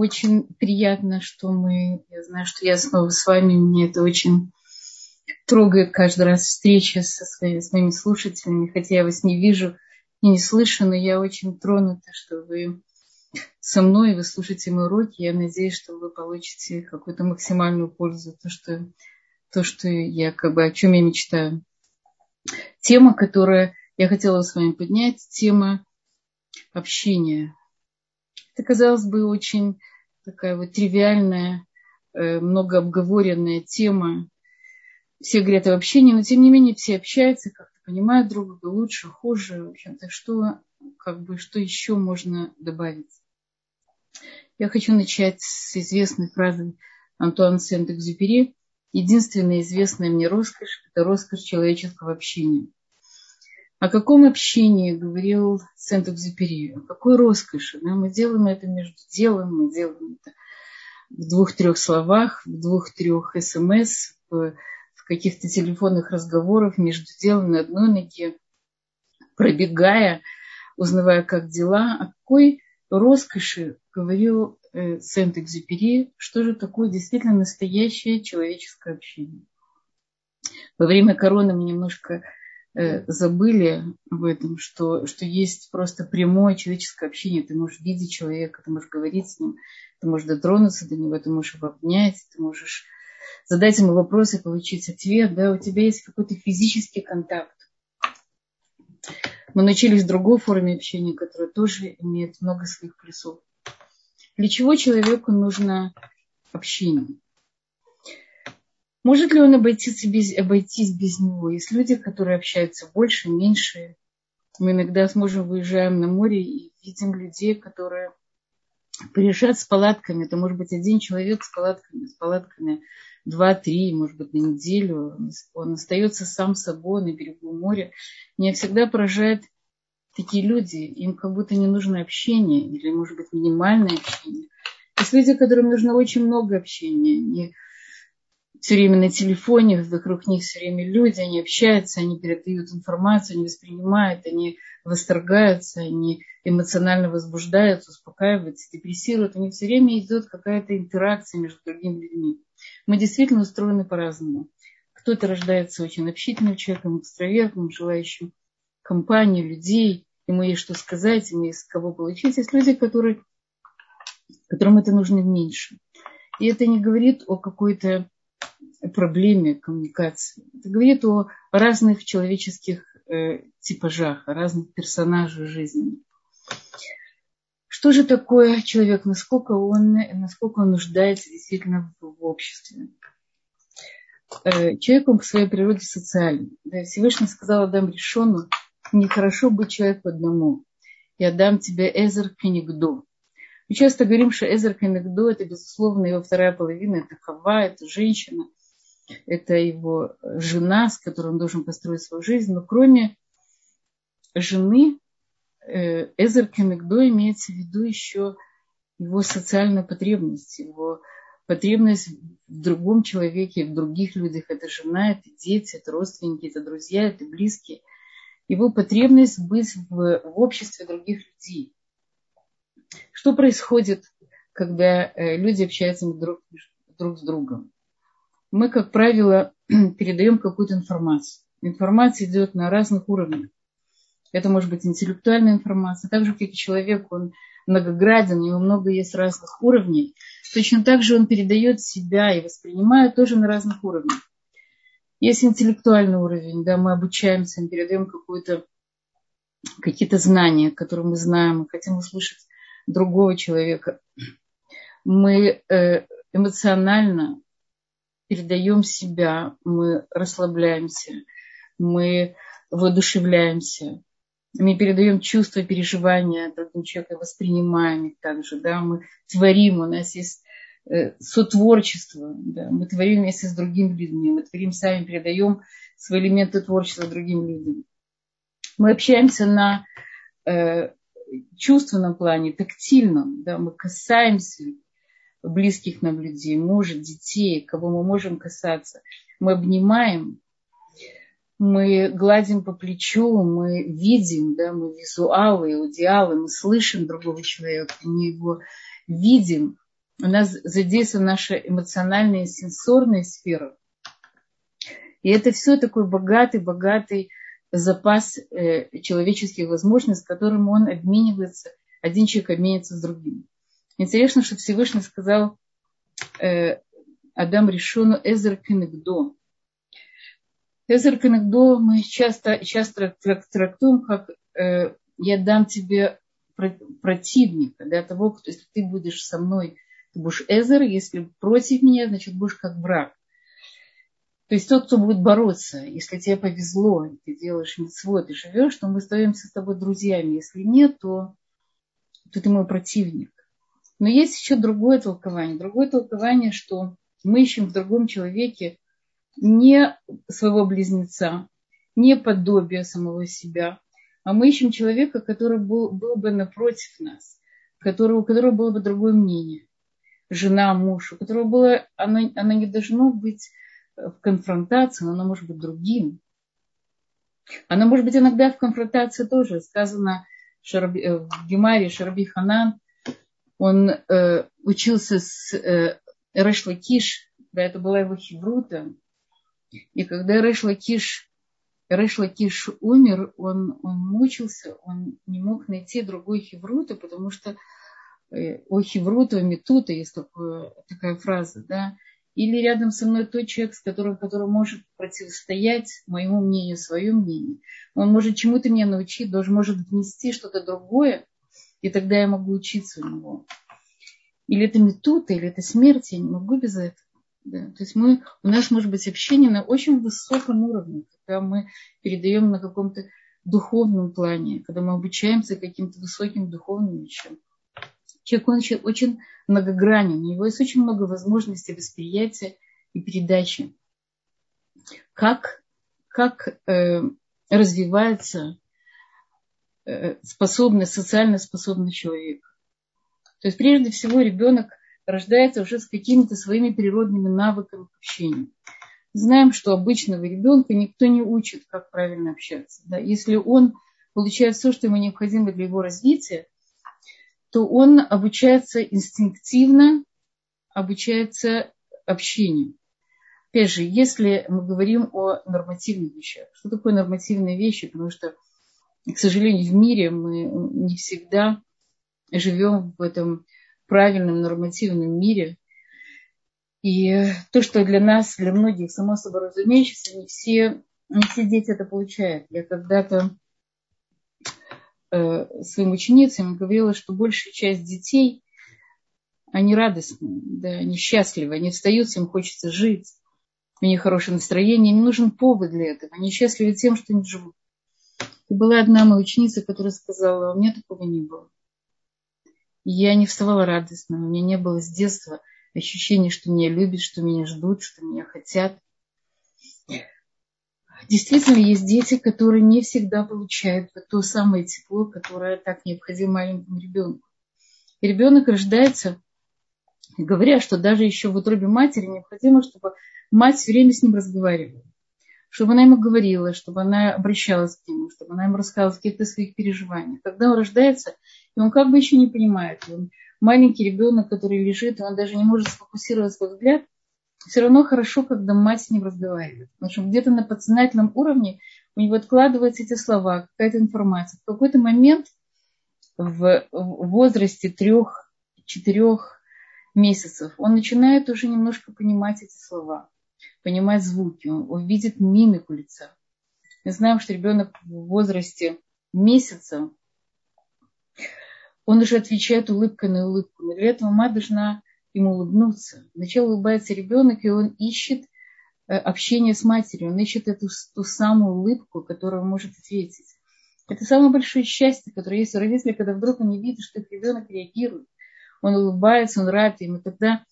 очень приятно, что мы, я знаю, что я снова с вами, мне это очень трогает каждый раз встреча со своими, с моими слушателями, хотя я вас не вижу и не слышу, но я очень тронута, что вы со мной, вы слушаете мои уроки. Я надеюсь, что вы получите какую-то максимальную пользу, то, что, то, что я как бы о чем я мечтаю. Тема, которую я хотела с вами поднять, тема общения. Это, казалось бы, очень такая вот тривиальная, э, многообговоренная тема. Все говорят об общении, но тем не менее все общаются, как-то понимают друг друга лучше, хуже. В общем-то, что, как бы, что еще можно добавить? Я хочу начать с известной фразы Антуана Сент-Экзюпери. Единственная известная мне роскошь – это роскошь человеческого общения. О каком общении говорил Сент-Экзюпери? О какой роскоши? Да, мы делаем это между делом, мы делаем это в двух-трех словах, в двух-трех смс, в, в каких-то телефонных разговорах между делом на одной ноге, пробегая, узнавая, как дела. О какой роскоши говорил э, Сент-Экзюпери, что же такое действительно настоящее человеческое общение. Во время короны мы немножко забыли об этом, что, что есть просто прямое человеческое общение. Ты можешь видеть человека, ты можешь говорить с ним, ты можешь дотронуться до него, ты можешь его обнять, ты можешь задать ему вопросы, получить ответ. Да? У тебя есть какой-то физический контакт. Мы научились другой форме общения, которая тоже имеет много своих плюсов. Для чего человеку нужно общение? Может ли он обойтись без, обойтись без него? Есть люди, которые общаются больше, меньше. Мы иногда сможем выезжаем на море и видим людей, которые приезжают с палатками. Это может быть один человек с палатками, с палатками два-три, может быть, на неделю. Он остается сам собой на берегу моря. Меня всегда поражает такие люди, им как будто не нужно общение, или, может быть, минимальное общение. Есть люди, которым нужно очень много общения. Все время на телефоне, вокруг них все время люди, они общаются, они передают информацию, они воспринимают, они восторгаются, они эмоционально возбуждаются, успокаиваются, депрессируют. У них все время идет какая-то интеракция между другими людьми. Мы действительно устроены по-разному. Кто-то рождается очень общительным человеком, экстравертом, желающим компании, людей, ему есть что сказать, ему есть кого получить. Есть люди, которые, которым это нужно меньше. И это не говорит о какой-то проблеме коммуникации. Это говорит о разных человеческих э, типажах, о разных персонажах жизни. Что же такое человек, насколько он, насколько он нуждается действительно в, обществе? Э, человек, он по своей природе социальный. Да, Всевышний сказал Адам Решону, нехорошо быть человеку одному. Я дам тебе Эзер Кенигду. Мы часто говорим, что Эзер Кенигду – это, безусловно, его вторая половина, это Хава, это женщина, это его жена, с которой он должен построить свою жизнь. Но кроме жены, э, Эзер Кенигду имеется в виду еще его социальная потребность, его потребность в другом человеке, в других людях. Это жена, это дети, это родственники, это друзья, это близкие его потребность быть в, в обществе других людей. Что происходит, когда э, люди общаются друг, друг с другом? Мы, как правило, передаем какую-то информацию. Информация идет на разных уровнях. Это может быть интеллектуальная информация. Так же, как и человек, он многограден, у него много есть разных уровней. Точно так же он передает себя и воспринимает тоже на разных уровнях. Есть интеллектуальный уровень, да, мы обучаемся, мы передаем какую-то, какие-то знания, которые мы знаем, мы хотим услышать другого человека. Мы э, эмоционально передаем себя, мы расслабляемся, мы воодушевляемся, мы передаем чувства, переживания другому человеку, воспринимаем их также, да, мы творим, у нас есть Э, сотворчество. Да. Мы творим вместе с другими людьми. Мы творим сами, передаем свои элементы творчества другим людям. Мы общаемся на э, чувственном плане, тактильном. Да. Мы касаемся близких нам людей, мужа, детей, кого мы можем касаться. Мы обнимаем, мы гладим по плечу, мы видим, да, мы визуалы, аудиалы, мы слышим другого человека, мы его видим, у нас задействована наша эмоциональная сенсорная сфера. И это все такой богатый-богатый запас э, человеческих возможностей, которым он обменивается, один человек обменится с другим. Интересно, что Всевышний сказал э, Адам решену Эзер Кенегдо. Эзер Кенегдо мы часто, часто трактуем как э, я дам тебе противника, для того, кто, если ты будешь со мной, ты будешь Эзер, если против меня, значит, будешь как враг. То есть тот, кто будет бороться, если тебе повезло, ты делаешь митцвот, ты живешь, то мы остаемся с тобой друзьями. Если нет, то, то ты мой противник. Но есть еще другое толкование. Другое толкование, что мы ищем в другом человеке не своего близнеца, не подобие самого себя, а мы ищем человека, который был, был бы напротив нас, который, у которого было бы другое мнение. Жена, муж, у которого было, оно, оно не должно быть в конфронтации, но оно может быть другим. Оно может быть иногда в конфронтации тоже. Сказано Шарби, э, в Гемаре Шарби Ханан, он э, учился с э, Рэш Лакиш, да, это была его хеврута. И когда Рэш Лакиш, Рэш Лакиш умер, он, он мучился, он не мог найти другой хеврута, потому что э, או חברותא, מיתותא есть такое, такая фраза, да, или рядом со мной тот человек, с которым, который может противостоять моему мнению, свое мнение. Он может чему-то меня научить, даже может внести что-то другое, и тогда я могу учиться у него. Или это метута, или это смерть, я не могу без этого. Да. То есть мы, у нас может быть общение на очень высоком уровне, когда мы передаем на каком-то духовном плане, когда мы обучаемся каким-то высоким духовным вещам. Человек, он очень многогранен, у него есть очень много возможностей восприятия и передачи. Как, как э, развивается э, способность, социально способный человек. То есть прежде всего ребенок рождается уже с какими-то своими природными навыками к общению. Знаем, что обычного ребенка никто не учит, как правильно общаться. Да? Если он получает все, что ему необходимо для его развития, то он обучается инстинктивно, обучается общению. Опять же, если мы говорим о нормативных вещах, что такое нормативные вещи? Потому что, к сожалению, в мире мы не всегда живем в этом правильном нормативном мире. И то, что для нас, для многих, само собой разумеющееся, не все, не все дети это получают. Я когда-то Э, своим ученицам говорила, что большая часть детей, они радостны, да, они счастливы, они встают, им хочется жить, у них хорошее настроение, им нужен повод для этого, они счастливы тем, что они живут. И была одна моя ученица, которая сказала, у меня такого не было. Я не вставала радостно, у меня не было с детства ощущения, что меня любят, что меня ждут, что меня хотят действительно есть дети, которые не всегда получают то самое тепло, которое так необходимо маленькому ребенку. И ребенок рождается, говоря, что даже еще в утробе матери необходимо, чтобы мать все время с ним разговаривала. Чтобы она ему говорила, чтобы она обращалась к нему, чтобы она ему рассказывала какие-то своих переживаниях. Когда он рождается, и он как бы еще не понимает. Он маленький ребенок, который лежит, и он даже не может сфокусировать свой взгляд – все равно хорошо, когда мать с ним разговаривает. Потому что где-то на подсознательном уровне у него откладываются эти слова, какая-то информация. В какой-то момент в возрасте трех-четырех месяцев он начинает уже немножко понимать эти слова, понимать звуки, он, он видит мимику лица. Мы знаем, что ребенок в возрасте месяца, он уже отвечает улыбкой на улыбку. Но для этого мать должна ему улыбнуться. Сначала улыбается ребенок, и он ищет э, общение с матерью, он ищет эту ту самую улыбку, которую он может ответить. Это самое большое счастье, которое есть у родителей, когда вдруг они видят, что их ребенок реагирует. Он улыбается, он рад им, и тогда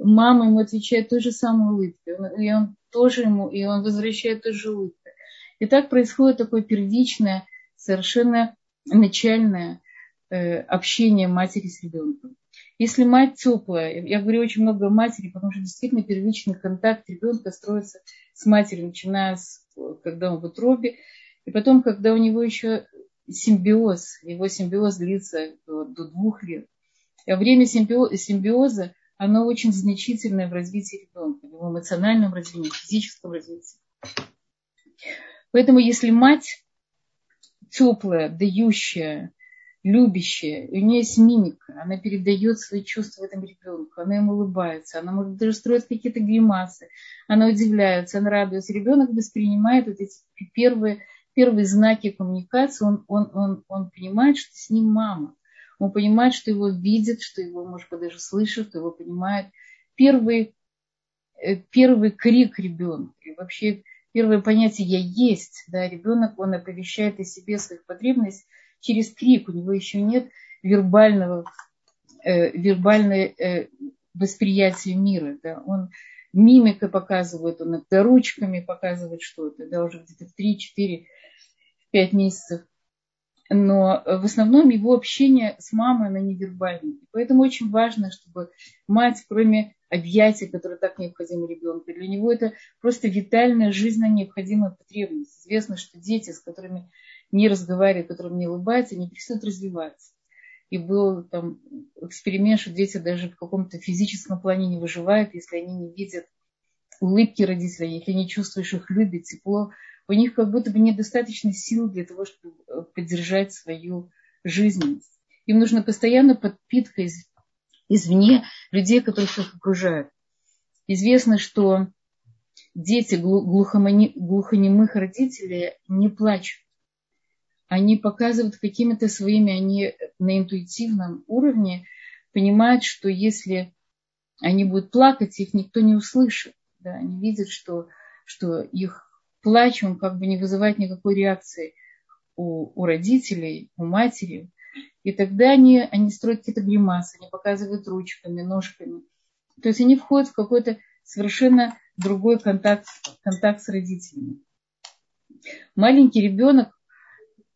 мама ему отвечает той же самой улыбкой, и он тоже ему, и он возвращает той же улыбкой. И так происходит такое первичное, совершенно начальное э, общение матери с ребенком. Если мать теплая, я говорю очень много о матери, потому что действительно первичный контакт ребенка строится с матерью, начиная с, когда он в утробе, и потом, когда у него еще симбиоз, его симбиоз длится до, до двух лет. А время симбиоза, оно очень значительное в развитии ребенка, в его эмоциональном развитии, физическом развитии. Поэтому если мать теплая, дающая, любящая, у нее есть мимика, она передает свои чувства этому ребенку, она ему улыбается, она может даже строить какие-то гримасы, она удивляется, она радуется. Ребенок воспринимает вот эти первые, первые знаки коммуникации, он, он, он, он понимает, что с ним мама. Он понимает, что его видит, что его, может быть, даже слышит, что его понимает. Первый, э, первый крик ребенка, и вообще первое понятие «я есть», да, ребенок, он оповещает о себе своих потребностей через крик, у него еще нет вербального, э, вербальное э, восприятия мира, да, он мимикой показывает, он ручками показывает что-то, да, уже где-то в 3, 4, 5 месяцев но в основном его общение с мамой, оно невербальное. Поэтому очень важно, чтобы мать, кроме объятий, которые так необходимы ребенку, для него это просто витальная, жизненно необходимая потребность. Известно, что дети, с которыми не разговаривают, которым не улыбаются, не перестают развиваться. И был там эксперимент, что дети даже в каком-то физическом плане не выживают, если они не видят улыбки родителей, если не чувствуешь их любви, тепло, у них как будто бы недостаточно сил для того, чтобы э, поддержать свою жизненность. Им нужна постоянно подпитка из, извне людей, которых их окружают. Известно, что дети глухонемых родителей не плачут. Они показывают какими-то своими, они на интуитивном уровне понимают, что если они будут плакать, их никто не услышит. Да, они видят, что, что их плач, он как бы не вызывает никакой реакции у, у родителей, у матери. И тогда они, они строят какие-то гримасы, они показывают ручками, ножками. То есть они входят в какой-то совершенно другой контакт, контакт с родителями. Маленький ребенок,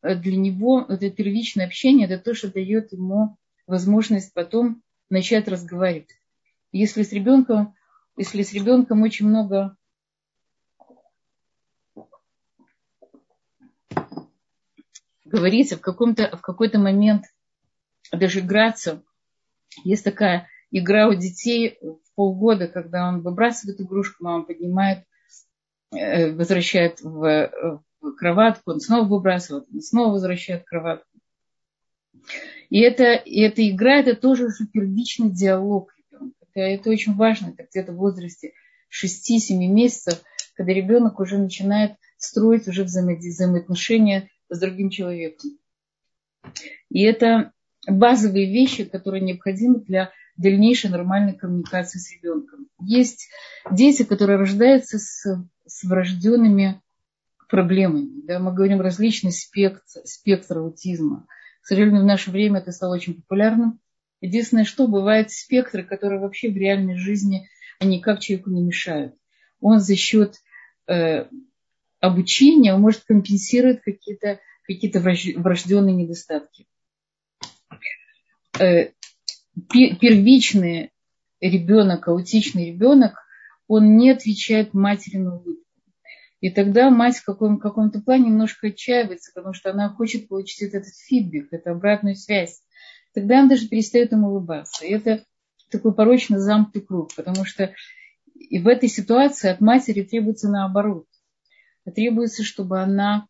э, для него это первичное общение, это то, что дает ему возможность потом начать разговаривать. Если с ребенком, если с ребенком очень много говорится, в, каком-то, в какой-то момент даже играться. Есть такая игра у детей в полгода, когда он выбрасывает игрушку, мама поднимает, э, возвращает в, в кроватку, он снова выбрасывает, он снова возвращает кроватку. И, это, и эта игра, это тоже уже первичный диалог ребенка. Это, это очень важно, это где-то в возрасте 6-7 месяцев, когда ребенок уже начинает строить уже взаимоотношения с другим человеком. И это базовые вещи, которые необходимы для дальнейшей нормальной коммуникации с ребенком. Есть дети, которые рождаются с, с врожденными проблемами. Да, мы говорим различный спектр, спектр аутизма. К сожалению, в наше время это стало очень популярным. Единственное, что бывают спектры, которые вообще в реальной жизни, они никак человеку не мешают. Он за счет э, обучения может компенсировать какие-то какие врожденные недостатки. Э, первичный ребенок, аутичный ребенок, он не отвечает матери на улыбку. И тогда мать в каком- каком-то плане немножко отчаивается, потому что она хочет получить этот фидбэк, эту обратную связь. Тогда он даже перестает ему улыбаться. И это такой порочно замкнутый круг, потому что и в этой ситуации от матери требуется наоборот требуется, чтобы она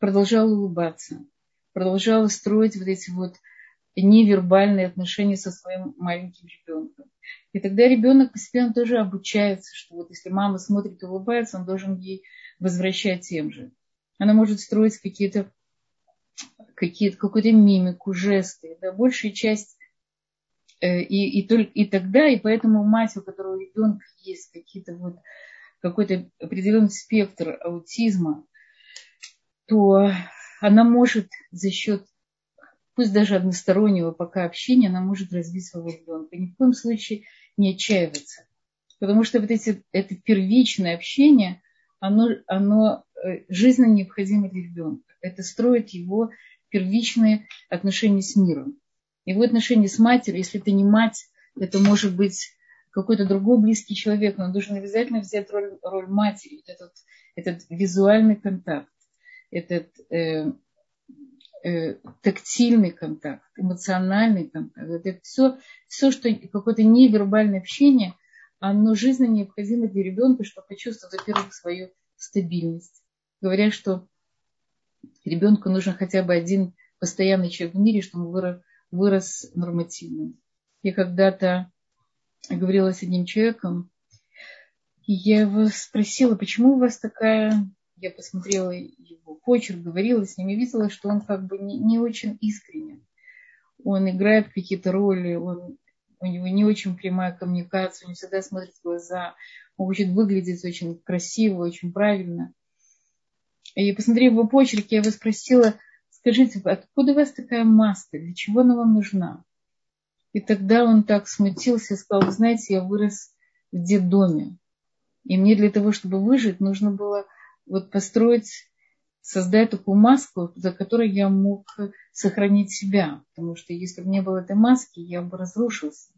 продолжала улыбаться, продолжала строить вот эти вот невербальные отношения со своим маленьким ребенком. И тогда ребенок постепенно тоже обучается, что вот если мама смотрит и улыбается, он должен ей возвращать тем же. Она может строить какие-то какие какую-то мимику, жесты. Да, большая часть э, и, и, только, и тогда, и поэтому мать, у которого ребенка есть какие-то вот какой-то определенный спектр аутизма, то она может за счет, пусть даже одностороннего пока общения, она может развить своего ребенка. Ни в коем случае не отчаиваться. Потому что вот эти, это первичное общение, оно, оно э, жизненно необходимо для ребенка. Это строит его первичные отношения с миром. Его отношения с матерью, если это не мать, это может быть какой-то другой близкий человек, но он должен обязательно взять роль, роль матери, этот, этот визуальный контакт, этот, э, э, тактильный контакт, эмоциональный контакт. Это все, все что какое-то невербальное общение, оно жизненно необходимо для ребенка, чтобы почувствовать, во-первых, свою стабильность. Говорят, что ребенку нужен хотя бы один постоянный человек в мире, чтобы он вырос, вырос нормативным. Я когда-то говорила с одним человеком, и я его спросила, почему у вас такая... Я посмотрела его почерк, говорила с ним и видела, что он как бы не, не очень искренен. Он играет какие-то роли, он, у него не очень прямая коммуникация, он всегда смотрит в глаза, он хочет выглядеть очень красиво, очень правильно. И посмотрев его почерк, я его спросила, скажите, откуда у вас такая маска, для чего она вам нужна? И тогда он так смутился и сказал, вы знаете, я вырос в детдоме. И мне для того, чтобы выжить, нужно было вот построить, создать такую маску, за которой я мог сохранить себя. Потому что если бы не было этой маски, я бы разрушился.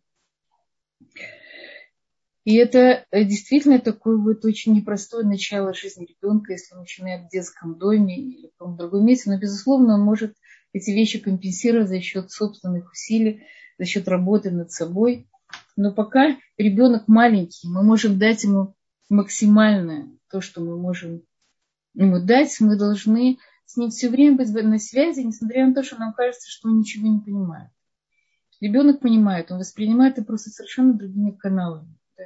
И это э, действительно такое вот очень непростое начало жизни ребенка, если он начинает в детском доме или в каком-то другом месте. Но, безусловно, он может эти вещи компенсировать за счет собственных усилий, за счет работы над собой. Но пока ребенок маленький, мы можем дать ему максимальное, то, что мы можем ему дать, мы должны с ним все время быть на связи, несмотря на то, что нам кажется, что он ничего не понимает. Ребенок понимает, он воспринимает это просто совершенно другими каналами. Да.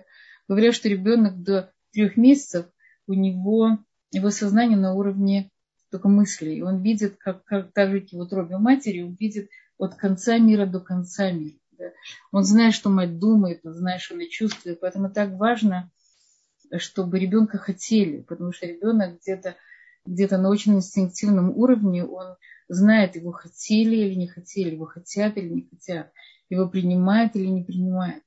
Говорят, что ребенок до трех месяцев, у него его сознание на уровне только мыслей. Он видит, как, как так же, в утробе матери, он видит от конца мира до конца мира. Да. Он знает, что мать думает, он знает, что она чувствует. Поэтому так важно, чтобы ребенка хотели, потому что ребенок где-то где-то на очень инстинктивном уровне, он знает, его хотели или не хотели, его хотят или не хотят, его принимают или не принимают.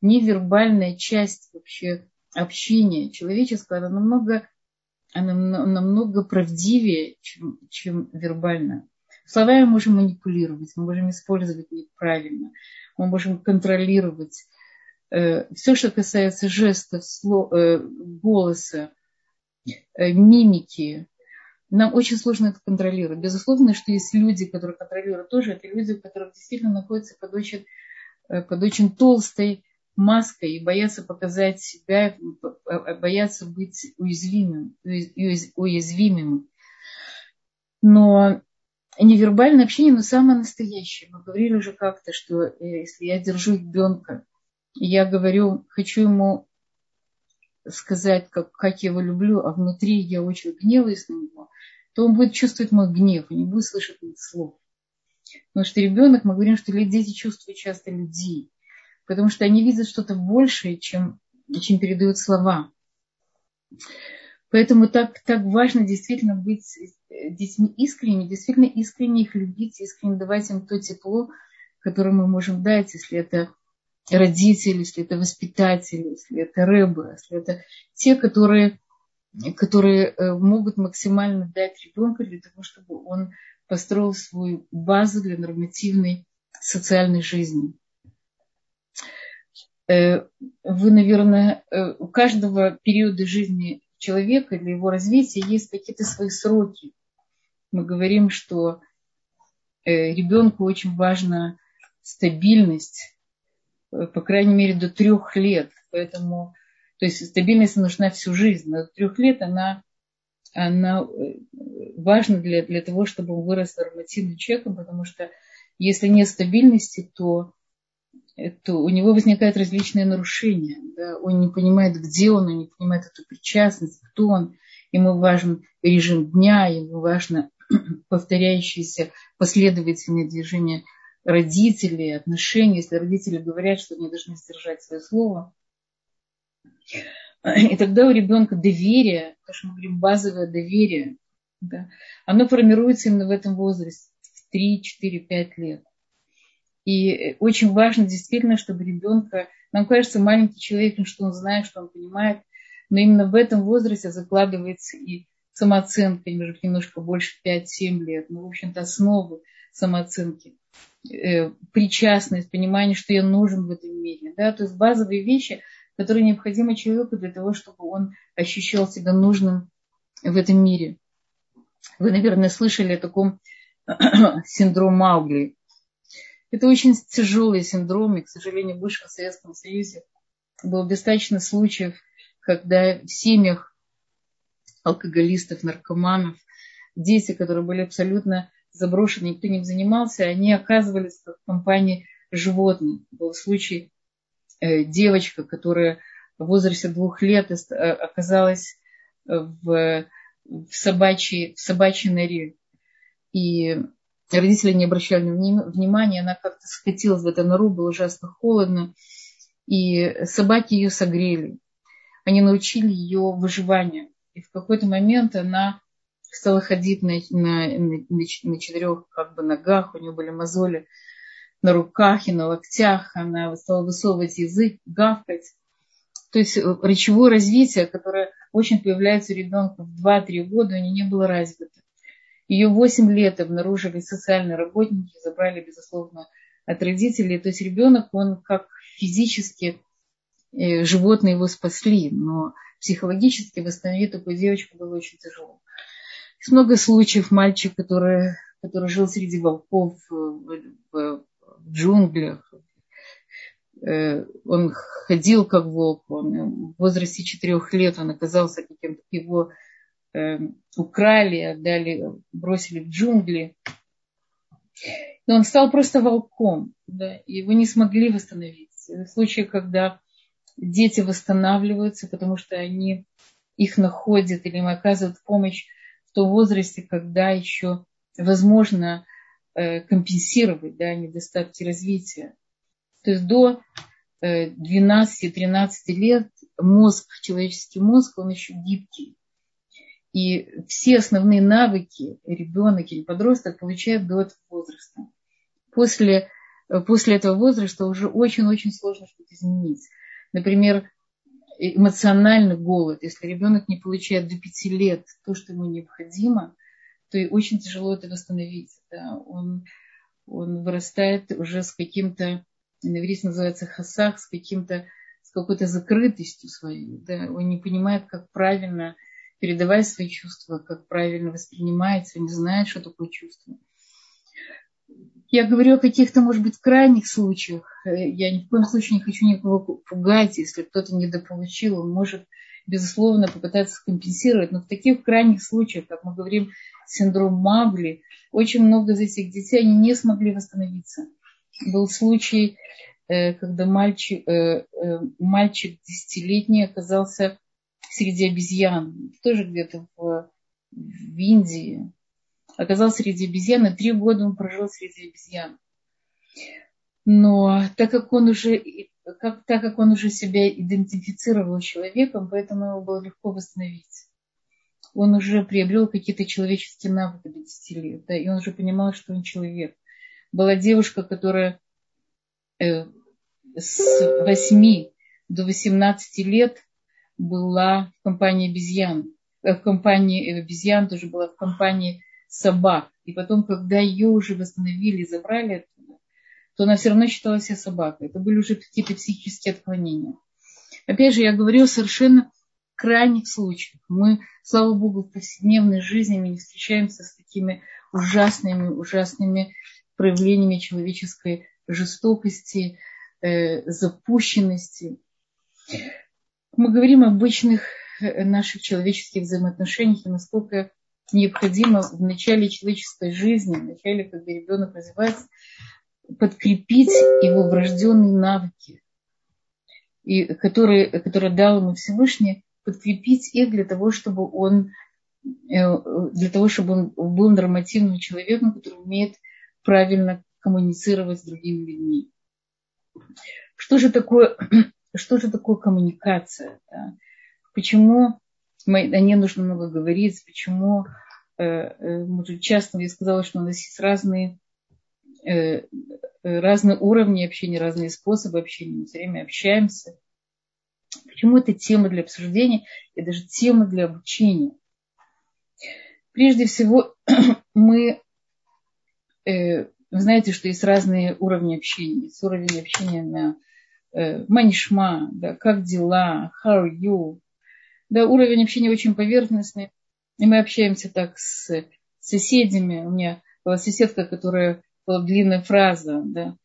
Невербальная часть вообще общения человеческого, она намного, она намного правдивее, чем, чем вербально. Словами можем манипулировать, мы можем использовать неправильно, мы можем контролировать. Э, Все, что касается жестов, э, голоса, э, мимики, нам очень сложно это контролировать. Безусловно, что есть люди, которые контролируют тоже, это люди, которые действительно находятся под очень, под очень толстой маской и боятся показать себя, боятся быть уязвимым, уязвимыми. Но невербальное общение, но самое настоящее. Мы говорили уже как-то, что э, если я держу ребенка, я говорю, хочу ему сказать, как, как я его люблю, а внутри я очень гневаюсь на него, то он будет чувствовать мой гнев и не будет слышать моих слов. Потому что ребенок, мы говорим, что дети чувствуют часто людей, потому что они видят что-то большее, чем, чем передают слова. Поэтому так, так важно действительно быть детьми искренними, действительно искренне их любить, искренне давать им то тепло, которое мы можем дать, если это родители, если это воспитатели, если это рыбы, если это те, которые, которые э, могут максимально дать ребенку для того, чтобы он построил свою базу для нормативной социальной жизни. Э, вы, наверное, э, у каждого периода жизни человека, для его развития есть какие-то свои сроки. Мы говорим, что э, ребенку очень важна стабильность, э, по крайней мере, до трех лет. Поэтому, то есть стабильность нужна всю жизнь. Но до трех лет она, она э, важна для, для того, чтобы он вырос нормативным человеком, потому что если нет стабильности, то то у него возникают различные нарушения. Да? Он не понимает, где он, он не понимает эту причастность, кто он. Ему важен режим дня, ему важно повторяющиеся последовательные движения родителей, отношения. Если родители говорят, что они должны сдержать свое слово. И тогда у ребенка доверие, то, что мы говорим, базовое доверие, да, оно формируется именно в этом возрасте, в 3, 4, 5 лет. И очень важно действительно, чтобы ребенка, нам кажется, маленький человек, что он знает, что он понимает, но именно в этом возрасте закладывается и самооценка, может, немножко больше 5-7 лет, но, в общем-то, основы самооценки, э, причастность, понимание, что я нужен в этом мире. Да? То есть базовые вещи, которые необходимы человеку для того, чтобы он ощущал себя нужным в этом мире. Вы, наверное, слышали о таком синдром Маугли. Это очень тяжелый синдром, и, к сожалению, в бывшем Советском Союзе было достаточно случаев, когда в семьях алкоголистов, наркоманов, дети, которые были абсолютно заброшены, никто не занимался, они оказывались в компании животных. Был случай э, девочка, которая в возрасте двух лет э, оказалась в, в, собачьей, в собачьей норе. И родители не обращали внимания, она как-то скатилась в эту нору, было ужасно холодно, и собаки ее согрели. Они научили ее выживанию. И в какой-то момент она стала ходить на, на, на, на четырех как бы, ногах, у нее были мозоли на руках и на локтях, она стала высовывать язык, гавкать. То есть э, речевое развитие, которое очень появляется у ребенка в 2-3 года, у нее не было развито. Ее 8 лет обнаружили социальные работники, забрали, безусловно, от родителей. То есть ребенок, он как физически животные его спасли, но психологически восстановить такую девочку было очень тяжело. Есть много случаев мальчик, который, который жил среди волков в, в, в джунглях. Э, он ходил как волк, он в возрасте четырех лет он оказался каким-то, его э, украли, отдали, бросили в джунгли. И он стал просто волком, да, его не смогли восстановить. В случае, когда дети восстанавливаются, потому что они их находят или им оказывают помощь в том возрасте, когда еще возможно э, компенсировать да, недостатки развития. То есть до 12-13 э, лет мозг, человеческий мозг, он еще гибкий. И все основные навыки ребенок или подросток получает до этого возраста. После, э, после этого возраста уже очень-очень сложно что-то изменить. Например, эмоциональный голод. Если ребенок не получает до пяти лет то, что ему необходимо, то и очень тяжело это восстановить. Да. Он, он вырастает уже с каким-то, на иврите называется хасах, с каким-то с какой-то закрытостью своей. Да. Он не понимает, как правильно передавать свои чувства, как правильно воспринимать, он не знает, что такое чувство. Я говорю о каких-то, может быть, крайних случаях. Э, я ни в коем случае не хочу никого пугать. Если кто-то недополучил, он может, безусловно, попытаться компенсировать. Но в таких крайних случаях, как мы говорим, синдром Магли, очень много из этих детей, они не смогли восстановиться. Был случай, э, когда мальчик, э, мальчик десятилетний оказался среди обезьян, тоже где-то в, в Индии оказался среди обезьян, и три года он прожил среди обезьян. Но так как он уже, как, так как он уже себя идентифицировал человеком, поэтому его было легко восстановить. Он уже приобрел какие-то человеческие навыки до 10 лет, да, и он уже понимал, что он человек. Была девушка, которая э, с 8 до 18 лет была в компании обезьян. Э, в компании обезьян тоже была в компании собак. И потом, когда ее уже восстановили забрали оттуда, то она все равно считала себя собакой. Это были уже какие-то психические отклонения. Опять же, я говорю совершенно крайних случаях. Мы, слава богу, в повседневной жизни мы не встречаемся с такими ужасными, ужасными проявлениями человеческой жестокости, э, запущенности. Мы говорим об обычных э, наших человеческих взаимоотношениях и насколько необходимо в начале человеческой жизни, в начале, когда ребенок развивается, подкрепить его врожденные навыки, и которые, которые дал ему Всевышний, подкрепить их для того, чтобы он э, для того, чтобы он был нормативным человеком, который умеет правильно коммуницировать с другими людьми. Что же такое, что же такое коммуникация? Да? Почему о ней нужно много говорить, почему э, э, часто я сказала, что у нас есть разные, э, разные уровни общения, разные способы общения, мы все время общаемся. Почему это тема для обсуждения и даже тема для обучения? Прежде всего, мы вы знаете, что есть разные уровни общения. Есть уровень общения на манишма, да, как дела, how are you, да, уровень общения очень поверхностный. И мы общаемся так с соседями. У меня была соседка, которая была длинная фраза, да,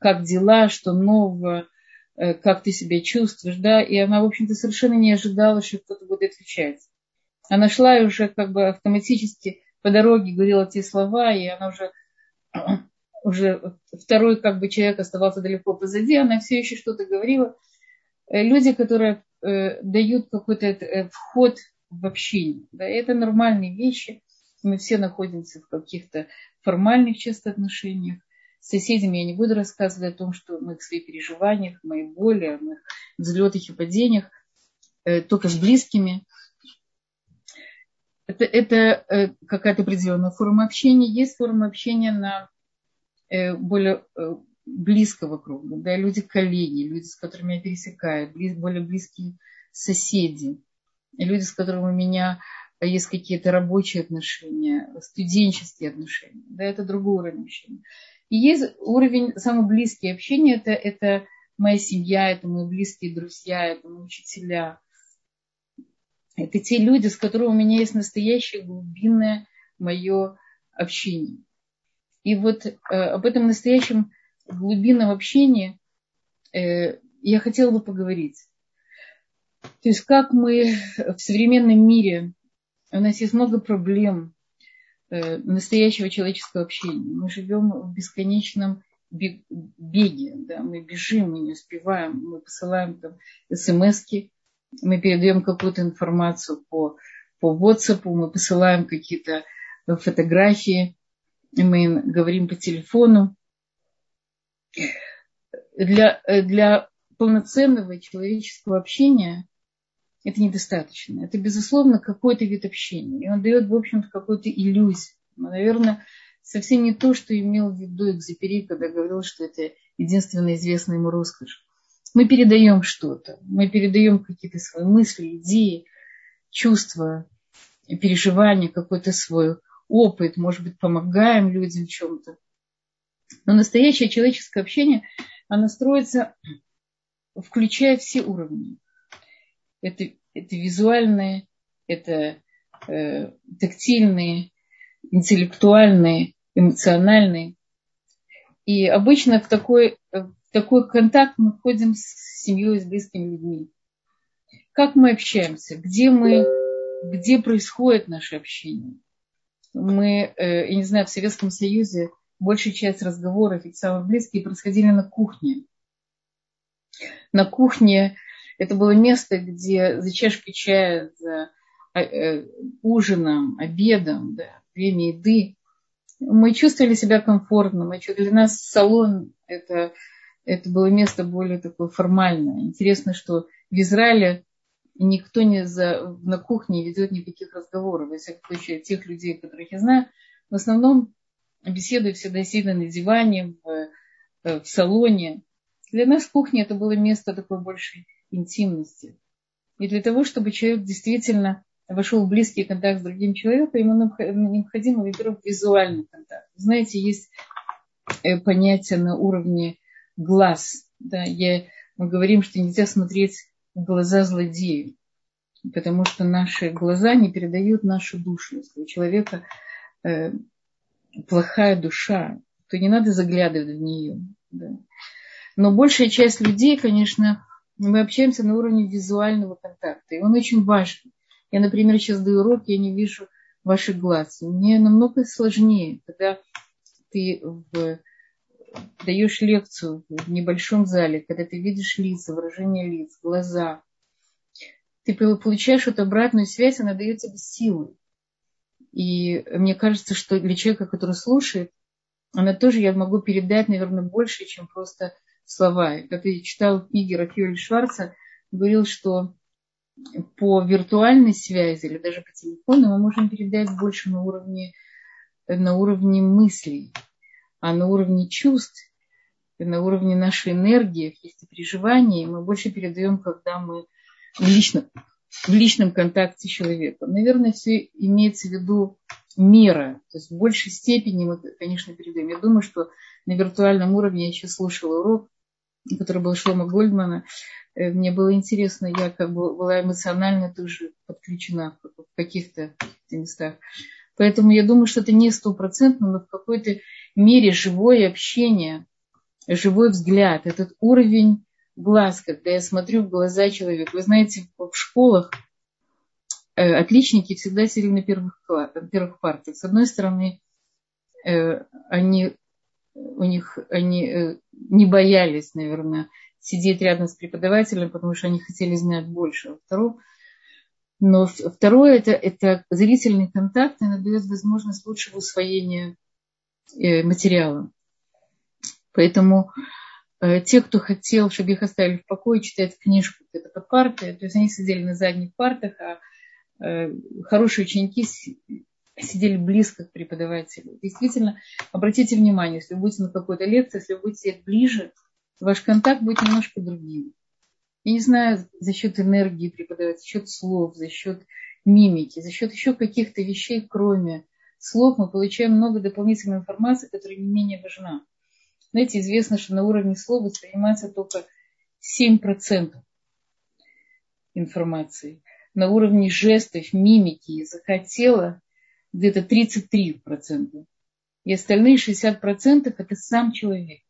как дела, что нового, э, как ты себя чувствуешь, да, и она, в общем-то, совершенно не ожидала, что кто-то будет отвечать. Она шла и уже как бы автоматически по дороге говорила те слова, и она уже, уже второй как бы человек оставался далеко позади, она все еще что-то говорила. Э, люди, которые э, дают какой-то э, вход в общение, да, это нормальные вещи. Мы все находимся в каких-то формальных часто отношениях. С соседями я не буду рассказывать о том, что мы в своих переживаниях, моей боли, о моих взлетах и падениях, только с близкими это, это э, какая-то определенная форма общения. Есть форма общения на э, более э, близкого круга. Да, люди коллеги, люди, с которыми я пересекаю, близ, более близкие соседи, люди, с которыми у меня есть какие-то рабочие отношения, студенческие отношения. Да, это другой уровень общения. И есть уровень, самый близкий общения, это, это моя семья, это мои близкие друзья, это мои учителя, это те люди, с которыми у меня есть настоящее глубинное мое общение. И вот э, об этом настоящем глубинном общении э, я хотела бы поговорить. То есть как мы в современном мире, у нас есть много проблем э, настоящего человеческого общения. Мы живем в бесконечном беге, да, мы бежим, мы не успеваем, мы посылаем там смс-ки, мы передаем какую-то информацию по, по WhatsApp, мы посылаем какие-то фотографии, мы говорим по телефону. Для, для полноценного человеческого общения это недостаточно. Это, безусловно, какой-то вид общения. И он дает, в общем-то, какую-то иллюзию. Но, наверное, совсем не то, что имел в виду Экзепери, когда говорил, что это единственная известная ему роскошь мы передаем что-то, мы передаем какие-то свои мысли, идеи, чувства, переживания, какой-то свой опыт, может быть, помогаем людям чем-то. Но настоящее человеческое общение, оно строится, включая все уровни. Это, это визуальные, это э, тактильные, интеллектуальные, эмоциональные. И обычно в такой, такой контакт мы входим с семьей, с близкими людьми. Как мы общаемся, где мы, где происходит наше общение. Мы, э, я не знаю, в Советском Союзе большая часть разговоров, ведь самые близкие, происходили на кухне. На кухне это было место, где за чашкой чая, за э, э, ужином, обедом, да, время еды, мы чувствовали себя комфортно. Мы, для нас салон это это было место более такое формальное. Интересно, что в Израиле никто не за, на кухне не ведет никаких разговоров. Во всяком случае, тех людей, которых я знаю, в основном беседуют всегда сидя на диване, в, э, в салоне. Для нас кухня это было место такой большей интимности. И для того, чтобы человек действительно вошел в близкий контакт с другим человеком, ему необходимо, во-первых, визуальный контакт. Знаете, есть э, понятие на уровне глаз. Да, я, мы говорим, что нельзя смотреть в глаза злодею, потому что наши глаза не передают нашу душу. Если у человека э, плохая душа, то не надо заглядывать в нее. Да. Но большая часть людей, конечно, мы общаемся на уровне визуального контакта, и он очень важен. Я, например, сейчас даю урок, я не вижу ваших глаз. Мне намного сложнее, когда ты в даешь лекцию в небольшом зале, когда ты видишь лица, выражение лиц, глаза, ты получаешь эту обратную связь, она дает тебе силы. И мне кажется, что для человека, который слушает, она тоже, я могу передать, наверное, больше, чем просто слова. Как я читала в книге Рафиоля Шварца, говорил, что по виртуальной связи или даже по телефону мы можем передать больше на уровне, на уровне мыслей а на уровне чувств, на уровне нашей энергии, каких-то переживаний мы больше передаем, когда мы в личном, в личном контакте с человеком. Наверное, все имеется в виду мера. То есть в большей степени мы, конечно, передаем. Я думаю, что на виртуальном уровне я еще слушала урок, который был Шлома Гольдмана. Э, мне было интересно, я как бы была эмоционально тоже подключена в каких-то местах. Поэтому я думаю, что это не стопроцентно, но в какой-то мере живое общение, живой взгляд, этот уровень глаз, когда я смотрю в глаза человека. Вы знаете, в школах э, отличники всегда сидели на первых, на первых партах. С одной стороны, э, они, у них, они э, не боялись, наверное, сидеть рядом с преподавателем, потому что они хотели знать больше. Второе, но второе это, это зрительный контакт, и дает возможность лучшего усвоения материала. Поэтому те, кто хотел, чтобы их оставили в покое, читать книжку где-то под партой, то есть они сидели на задних партах, а э, хорошие ученики сидели близко к преподавателю. Действительно, обратите внимание, если вы будете на какой-то лекции, если вы будете сидеть ближе, ваш контакт будет немножко другим. Я не знаю, за счет энергии преподавать, за счет слов, за счет мимики, за счет еще каких-то вещей, кроме слов, мы получаем много дополнительной информации, которая не менее важна. Знаете, известно, что на уровне слова воспринимается только 7% информации. На уровне жестов, мимики, языка тела где-то 33%. И остальные 60% это сам человек.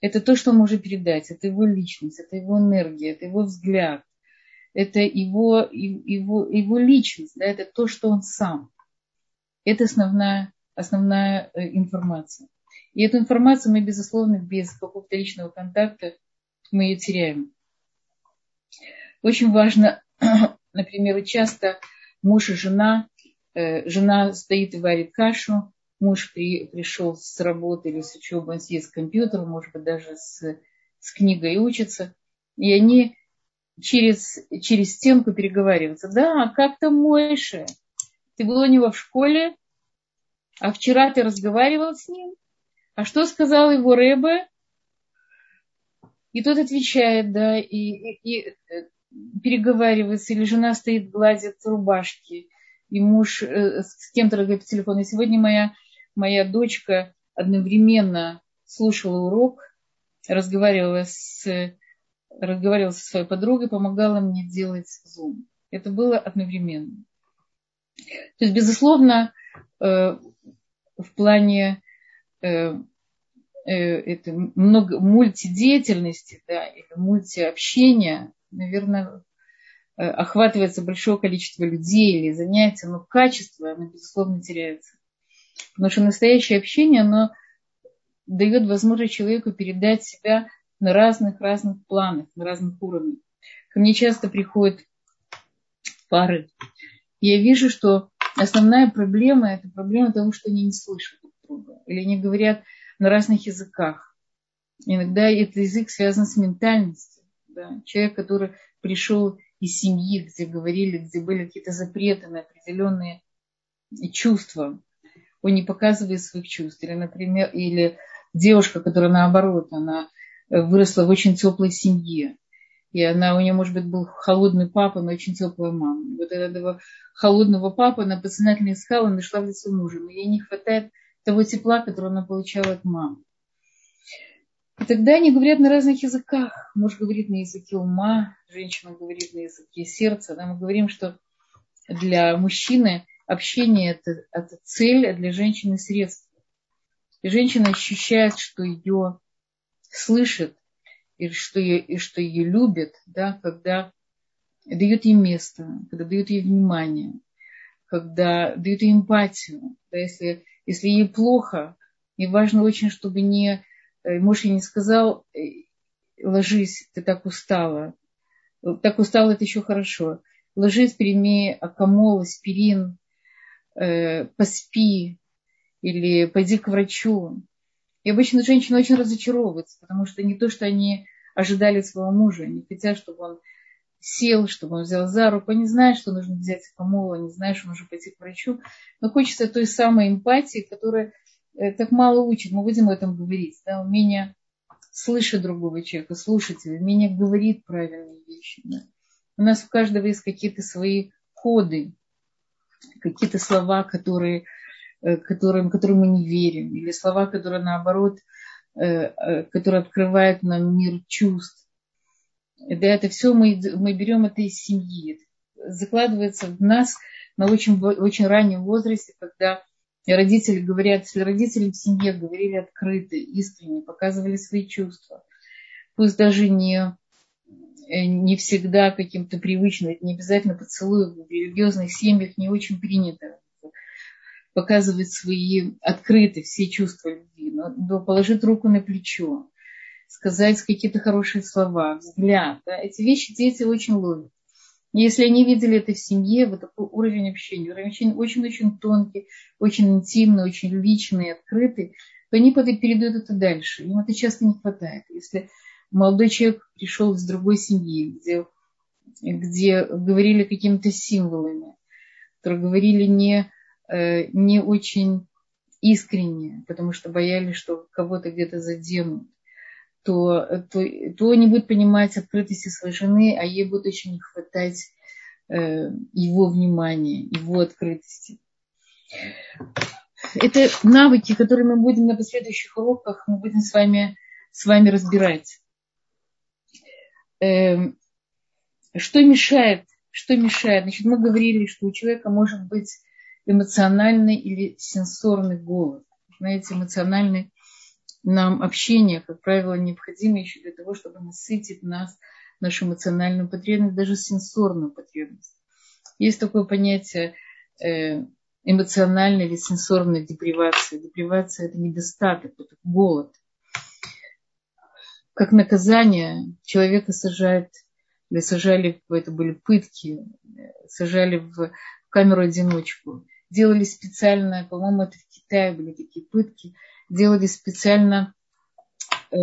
Это то, что он может передать. Это его личность, это его энергия, это его взгляд. Это его, его, его личность, да, это то, что он сам. Это основная, основная э, информация. И эту информацию мы, безусловно, без какого-то личного контакта мы ее теряем. Очень важно, например, часто муж и жена, э, жена стоит и варит кашу, муж при, пришел с работы или с учебы, он сидит с компьютером, может быть, даже с, с книгой учится, и они через, через стенку переговариваются. Да, как там Мойша? Ты был у него в школе, а вчера ты разговаривал с ним? А что сказал его Рэбе? И тот отвечает, да, и, и, и э, переговаривается, или жена стоит, гладит рубашки, и муж э, с кем-то разговаривает по телефону. И сегодня моя, моя дочка одновременно слушала урок, разговаривала с, разговаривала со своей подругой, помогала мне делать зум. Это было одновременно. То есть, безусловно, э, в плане Э, э, это много мультидеятельности, да, или мультиобщения, наверное, э, охватывается большое количество людей или занятий, но качество, оно, безусловно, теряется. Потому что настоящее общение, оно дает возможность человеку передать себя на разных-разных планах, на разных уровнях. Ко мне часто приходят пары. Я вижу, что основная проблема – это проблема того, что они не слышат или они говорят на разных языках. Иногда этот язык связан с ментальностью. Да? Человек, который пришел из семьи, где говорили, где были какие-то запреты на определенные чувства, он не показывает своих чувств. Или, например, или девушка, которая наоборот, она выросла в очень теплой семье. И она, у нее, может быть, был холодный папа, но очень теплая мама. И вот этого холодного папы она подсознательно искала, нашла в лице мужа. Но ей не хватает того тепла, которое она получала от мамы. И тогда они говорят на разных языках. Муж говорит на языке ума, женщина говорит на языке сердца. Да, мы говорим, что для мужчины общение это, это цель, а для женщины средство. И женщина ощущает, что ее слышит, и что ее, и что ее любят, да, когда дают ей место, когда дают ей внимание, когда дают ей эмпатию. Да, если если ей плохо, и важно очень, чтобы не, э, муж ей не сказал, э, ложись, ты так устала. Так устала, это еще хорошо. Ложись, прими акамол, аспирин, э, поспи или пойди к врачу. И обычно женщины очень разочаровываются, потому что не то, что они ожидали своего мужа, они хотят, чтобы он сел, чтобы он взял за руку, не знает, что нужно взять помолу, не знает, что нужно пойти к врачу, но хочется той самой эмпатии, которая э, так мало учит. Мы будем об этом говорить. Да, умение слышать другого человека, слушать его, умение говорить правильные вещи. Да. У нас у каждого есть какие-то свои коды, какие-то слова, которые, э, которым, которым мы не верим, или слова, которые наоборот, э, которые открывают нам мир чувств да, это все мы, мы берем это из семьи. закладывается в нас на очень, очень раннем возрасте, когда родители говорят, если родители в семье говорили открыто, искренне, показывали свои чувства, пусть даже не, э, не всегда каким-то привычным, это не обязательно поцелуй, в религиозных семьях не очень принято показывать свои открытые все чувства любви, но положить руку на плечо, сказать какие-то хорошие слова, взгляд. Да, эти вещи дети очень ловят. Если они видели это в семье, вот такой уровень общения, уровень общения очень-очень тонкий, очень интимный, очень личный, открытый, то они передают это дальше. Им это часто не хватает. Если молодой человек пришел из другой семьи, где, где говорили какими-то символами, которые говорили не, э, не очень искренне, потому что боялись, что кого-то где-то заденут, то, то, то не будет понимать открытости своей жены, а ей будет очень не хватать э, его внимания, его открытости. Это навыки, которые мы будем на последующих уроках, мы будем с вами, с вами разбирать. Э, что мешает? Что мешает? Значит, мы говорили, что у человека может быть эмоциональный или сенсорный голод. Знаете, эмоциональный нам общение, как правило, необходимо еще для того, чтобы насытить нас, нашу эмоциональную потребность, даже сенсорную потребность. Есть такое понятие э, эмоциональной или сенсорной депривации. Депривация – это недостаток, это голод. Как наказание человека сажают, или сажали, это были пытки, сажали в камеру-одиночку. Делали специально, по-моему, это в Китае были такие пытки – делали специально, э,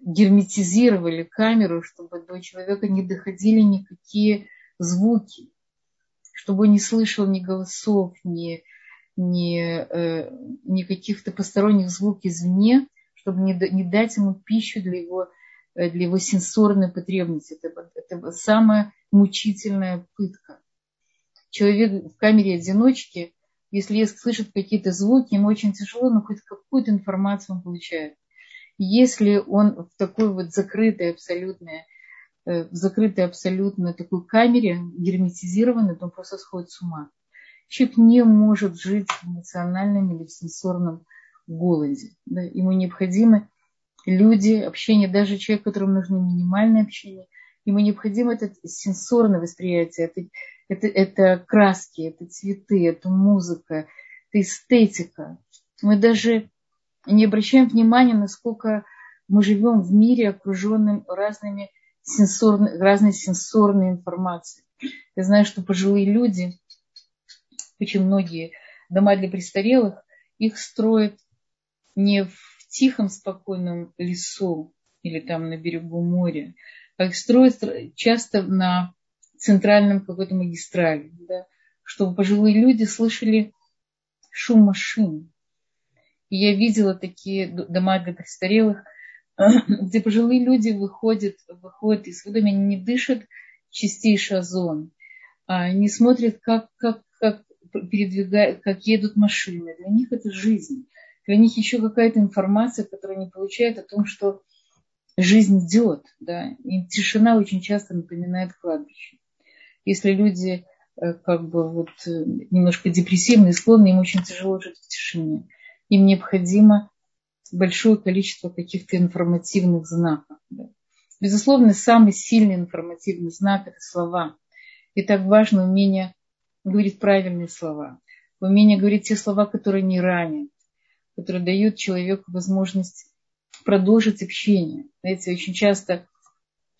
герметизировали камеру, чтобы до человека не доходили никакие звуки, чтобы он не слышал ни голосов, ни, ни, э, ни каких-то посторонних звуков извне, чтобы не, не дать ему пищу для его, э, для его сенсорной потребности. Это, это самая мучительная пытка. Человек в камере одиночки если слышит какие-то звуки, ему очень тяжело, но хоть какую-то информацию он получает. Если он в такой вот закрытой абсолютной, э, в закрытой абсолютно такой камере, герметизированной, то он просто сходит с ума. Человек не может жить в эмоциональном или в сенсорном голоде. Да? Ему необходимы люди, общение, даже человек, которому нужно минимальное общение, ему необходимо это сенсорное восприятие, это это, это краски, это цветы, это музыка, это эстетика. Мы даже не обращаем внимания, насколько мы живем в мире, окруженным разными сенсорной, разной сенсорной информацией. Я знаю, что пожилые люди, очень многие дома для престарелых, их строят не в тихом, спокойном лесу или там на берегу моря, а их строят часто на центральном какой-то магистрали, да, чтобы пожилые люди слышали шум машин. И я видела такие дома для престарелых, где пожилые люди выходят, выходят из дома, они не дышат чистейший озон, а они смотрят, как, как, как передвигают, как едут машины. Для них это жизнь. Для них еще какая-то информация, которую они получают о том, что жизнь идет. Да? И тишина очень часто напоминает кладбище. Если люди э, как бы вот э, немножко депрессивные, склонны, им очень тяжело жить в тишине. Им необходимо большое количество каких-то информативных знаков. Да. Безусловно, самый сильный информативный знак – это слова. И так важно умение говорить правильные слова, умение говорить те слова, которые не ранят, которые дают человеку возможность продолжить общение. Знаете, очень часто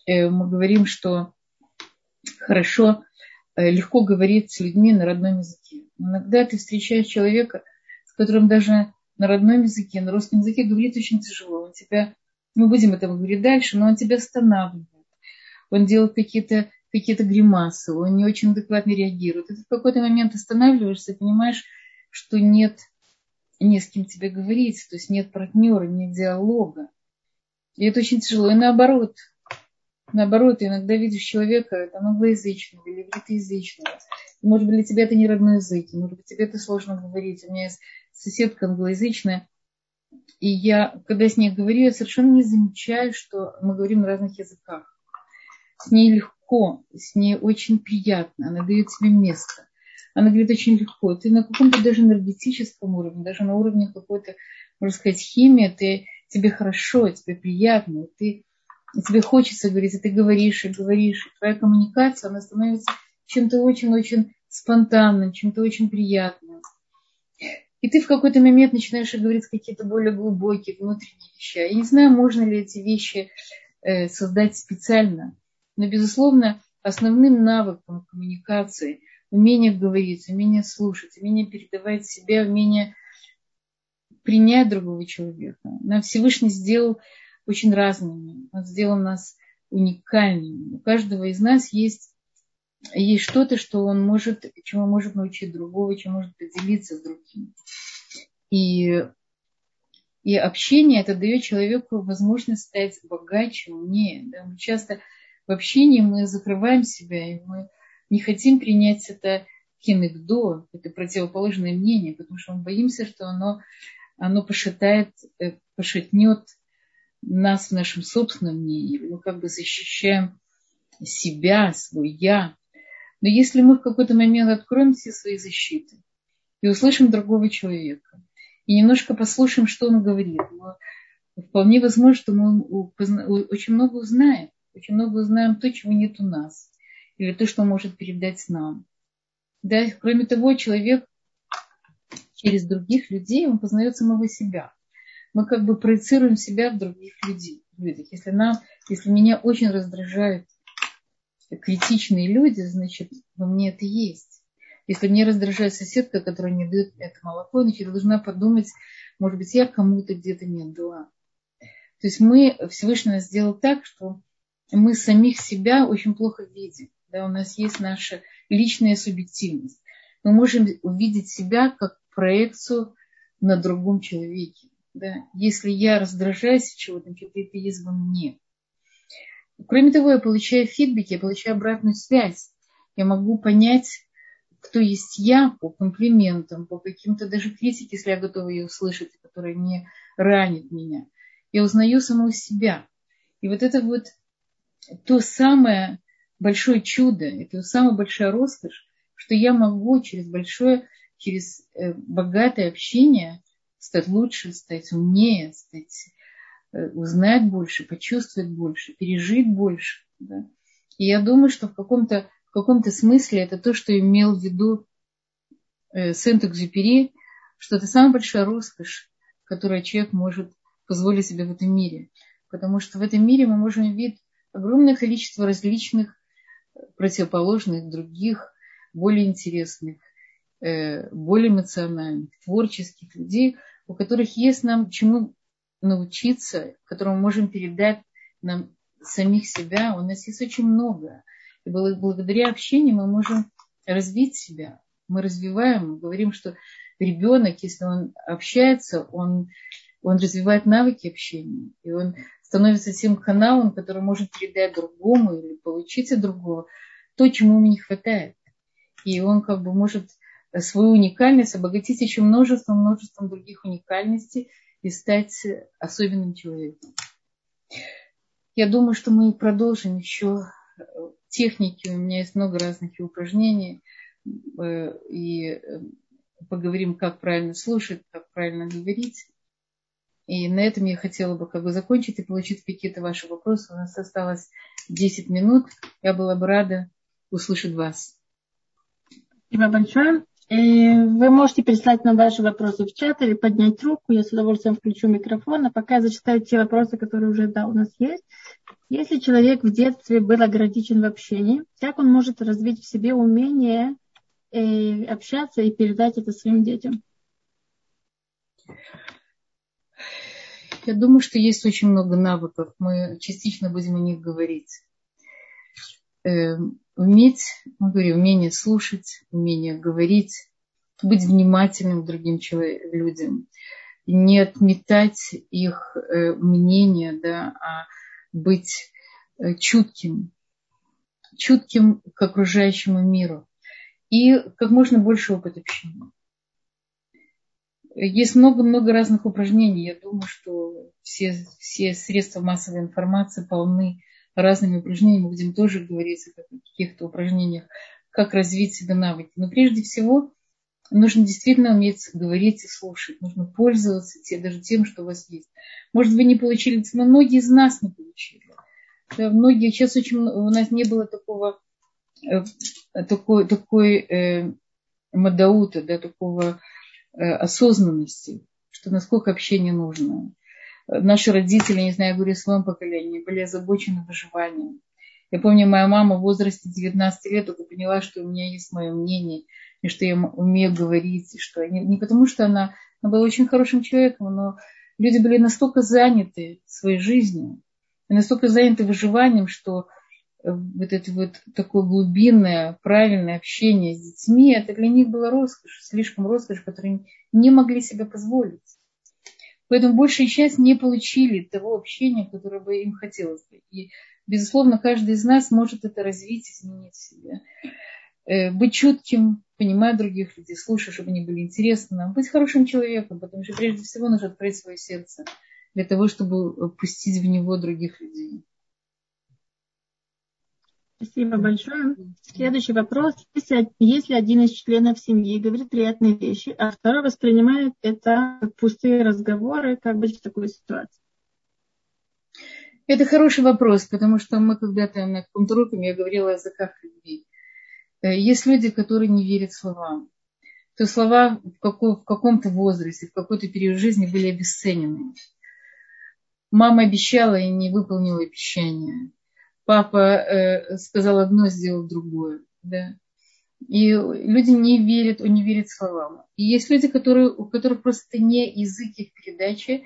э, мы говорим, что хорошо, э, легко говорить с людьми на родном языке. Иногда ты встречаешь человека, с которым даже на родном языке, на русском языке говорить очень тяжело. Он тебя, мы будем это говорить дальше, но он тебя останавливает. Он делает какие-то какие гримасы, он не очень адекватно реагирует. И ты в какой-то момент останавливаешься понимаешь, что нет не с кем тебе говорить, то есть нет партнера, нет диалога. И это очень тяжело. И наоборот, Наоборот, иногда видишь человека, это англоязычного или ивритоязычного. Может быть, для тебя это не родной язык, может быть, тебе это сложно говорить. У меня есть соседка англоязычная, и я, когда с ней говорю, я совершенно не замечаю, что мы говорим на разных языках. с ней легко, с ней очень приятно, она дает тебе место. Она говорит очень легко. Ты на каком-то даже энергетическом уровне, даже на уровне какой-то, можно сказать, химии, ты, тебе хорошо, тебе приятно, ты, тебе хочется говорить, и ты говоришь и говоришь. И твоя коммуникация, она становится чем-то очень-очень спонтанным, чем-то очень приятным. И ты в какой-то момент начинаешь говорить какие-то более глубокие внутренние вещи. Я не знаю, можно ли эти вещи э, создать специально, но, безусловно, основным навыком коммуникации, умение говорить, умение слушать, умение передавать себя, умение принять другого человека. Нам Всевышний сделал очень разными. Он сделал нас уникальными. У каждого из нас есть, есть что-то, что он может, чему может научить другого, чем может поделиться с другим. И, и общение это дает человеку возможность стать богаче, умнее. Да? Мы часто в общении мы закрываем себя, и мы не хотим принять это кинегдо, это противоположное мнение, потому что мы боимся, что оно, оно пошатает, э, пошатнет нас в нашем собственном мнении. Мы как бы защищаем себя, свой я. Но если мы в какой-то момент откроем все свои защиты и услышим другого человека, и немножко послушаем, что он говорит. Но вполне возможно, что мы очень много узнаем. Очень много узнаем то, чего нет у нас. Или то, что может передать нам. Да, кроме того, человек через других людей, он познает самого себя. Мы как бы проецируем себя в других людей. Если, нам, если меня очень раздражают критичные люди, значит, во мне это есть. Если мне раздражает соседка, которая не дает это молоко, значит, я должна подумать, может быть, я кому-то где-то не отдала. То есть мы, Всевышний нас сделал так, что мы самих себя очень плохо видим. Да, у нас есть наша личная субъективность. Мы можем увидеть себя как проекцию на другом человеке. Да? Если я раздражаюсь от чего-то, значит, это есть во мне. Кроме того, я получаю фидбэк, я получаю обратную связь. Я могу понять, кто есть я по комплиментам, по каким-то даже критике, если я готова ее услышать, которая не ранит меня. Я узнаю самого себя. И вот это вот то самое большое чудо, это самая большая роскошь, что я могу через большое, через э, богатое общение стать лучше, стать умнее, стать, э, узнать больше, почувствовать больше, пережить больше. Да? И я думаю, что в каком-то в каком-то смысле это то, что имел в виду э, Сент-Экзюпери, что это самая большая роскошь, которую человек может позволить себе в этом мире. Потому что в этом мире мы можем видеть огромное количество различных э, противоположных, других, более интересных, более эмоциональных, творческих людей, у которых есть нам чему научиться, которому мы можем передать нам самих себя. У нас есть очень много. И благодаря общению мы можем развить себя. Мы развиваем, мы говорим, что ребенок, если он общается, он, он развивает навыки общения. И он становится тем каналом, который может передать другому или получить от другого то, чему ему не хватает. И он как бы может свою уникальность обогатить еще множеством, множеством других уникальностей и стать особенным человеком. Я думаю, что мы продолжим еще техники, у меня есть много разных упражнений, э, и э, поговорим, как правильно слушать, как правильно говорить. И на этом я хотела бы как бы закончить и получить какие-то ваши вопросы. У нас осталось 10 минут. Я была бы рада услышать вас. Спасибо большое. Э, вы можете прислать нам ваши вопросы в чат или поднять руку. Я с удовольствием включу микрофон. А пока я зачитаю те вопросы, которые уже да, у нас есть. Если человек в детстве был ограничен в общении, как он может развить в себе умение э, общаться и передать это своим детям? Я думаю, что есть очень много навыков. Мы частично будем о них говорить. Уметь, мы говорим, умение слушать, умение говорить, быть внимательным к другим людям, не отметать их э, мнение, да, а быть э, чутким, чутким к окружающему миру и как можно больше опыта общения. Есть много-много разных упражнений. Я думаю, что все, все средства массовой информации полны разными упражнениями. Будем тоже говорить о каких-то упражнениях, как развить себе навыки. Но прежде всего нужно действительно уметь говорить и слушать. Нужно пользоваться те, даже тем, что у вас есть. Может, вы не получили, но многие из нас не получили. Да, многие, сейчас очень, у нас не было такого, э, такой, такой э, мадаута, да, такого э, осознанности, что насколько общение нужно. Наши родители, не знаю, я говорю о своем поколении, были озабочены выживанием. Я помню, моя мама в возрасте 19 лет только поняла, что у меня есть мое мнение, и что я умею говорить, и что не, не потому, что она, она была очень хорошим человеком, но люди были настолько заняты своей жизнью, и настолько заняты выживанием, что э, вот это вот такое глубинное, правильное общение с детьми, это для них было роскошь, слишком роскошь, которую не могли себе позволить. Поэтому большая часть не получили того общения, которое бы им хотелось бы. И, безусловно, каждый из нас может это развить, изменить в себе. Э, быть чутким, понимать других людей, слушать, чтобы они были интересны нам, быть хорошим человеком, потому что прежде всего нужно открыть свое сердце для того, чтобы пустить в него других людей. Спасибо большое. Следующий вопрос. Если, если один из членов семьи говорит приятные вещи, а второй воспринимает это пустые разговоры, как быть в такой ситуации? Это хороший вопрос, потому что мы когда-то на каком-то уроке я говорила о языках любви. Э, есть люди, которые не верят словам. То слова в, какой, в каком-то возрасте, в какой-то период жизни были обесценены. Мама обещала и не выполнила обещание папа э, сказал одно, сделал другое. Да? И люди не верят, он не верит словам. И есть люди, которые, у которых просто не язык их передачи,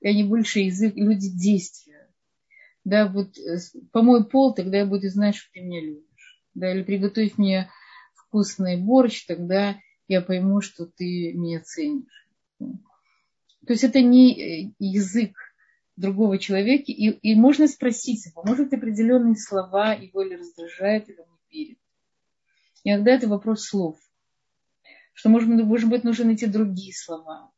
и они больше язык, люди действия. Да, вот э, помой пол, тогда я буду знать, что ты меня любишь. Да, или приготовь мне вкусный борщ, тогда я пойму, что ты меня ценишь. То есть это не э, язык другого человека, и, и можно спросить его, может определенные слова его или раздражают, или он не верит. Иногда это вопрос слов, что может, может быть нужно найти другие слова,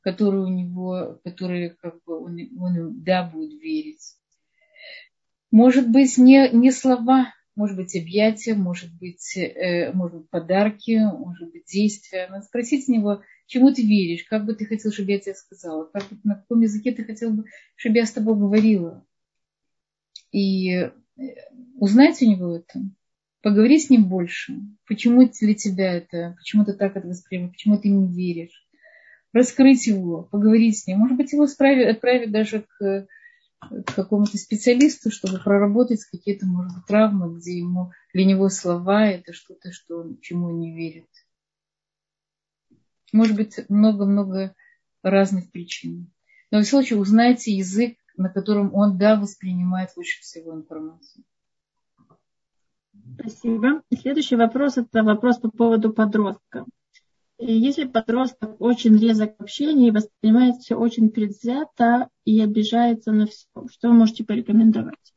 которые у него, которые как бы он, он да будет верить. Может быть не, не слова, может быть объятия, может быть, э, может быть подарки, может быть действия. Надо спросить у него, чему ты веришь, как бы ты хотел, чтобы я тебе сказала, как, на каком языке ты хотел бы, чтобы я с тобой говорила. И э, узнать у него это, поговори с ним больше. Почему для тебя это, почему ты так это воспринимаешь, почему ты не веришь. Раскрыть его, поговорить с ним. Может быть, его отправить даже к, к какому-то специалисту, чтобы проработать какие-то, может быть, травмы, где ему для него слова это что-то, что он, чему не верит. Может быть, много-много разных причин. Но в случае узнайте язык, на котором он, да, воспринимает лучше всего информацию. Спасибо. Следующий вопрос – это вопрос по поводу подростка. И если подросток очень резок в общении, воспринимает все очень предвзято и обижается на все, что вы можете порекомендовать?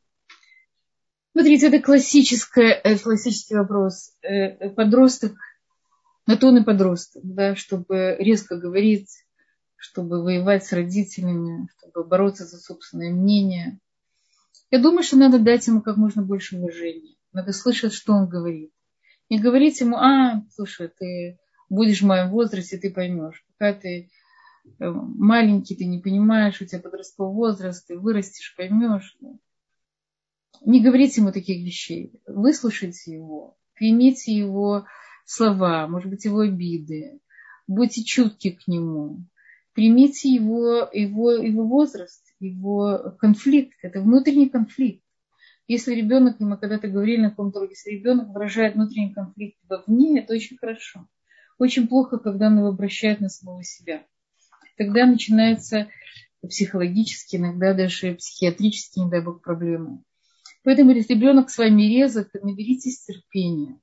Смотрите, это классический, э, классический вопрос. Э, подросток на то он и подросток, да, чтобы резко говорить, чтобы воевать с родителями, чтобы бороться за собственное мнение. Я думаю, что надо дать ему как можно больше уважения. Надо слышать, что он говорит. Не говорить ему, а, слушай, ты будешь в моем возрасте, ты поймешь. Пока ты э, маленький, ты не понимаешь, у тебя подростковый возраст, ты вырастешь, поймешь. Не говорите ему таких вещей. Выслушайте его, примите его слова, может быть, его обиды. Будьте чутки к нему. Примите его, его, его возраст, его конфликт. Это внутренний конфликт. Если ребенок, мы когда-то говорили на каком-то уроке, если ребенок выражает внутренний конфликт вовне, это очень хорошо. Очень плохо, когда он его обращает на самого себя. Тогда начинается психологически, иногда даже психиатрически, не дай бог, проблемы. Поэтому, если ребенок с вами резок, наберитесь терпения.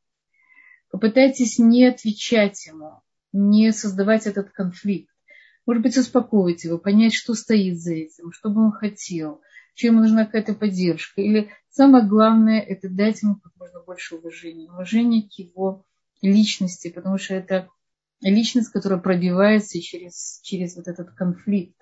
Попытайтесь не отвечать ему, не создавать этот конфликт. Может быть, успокоить его, понять, что стоит за этим, что бы он хотел, чем ему нужна какая-то поддержка. Или самое главное, это дать ему как можно больше уважения. Уважение к его личности, потому что это личность, которая пробивается через, через вот этот конфликт,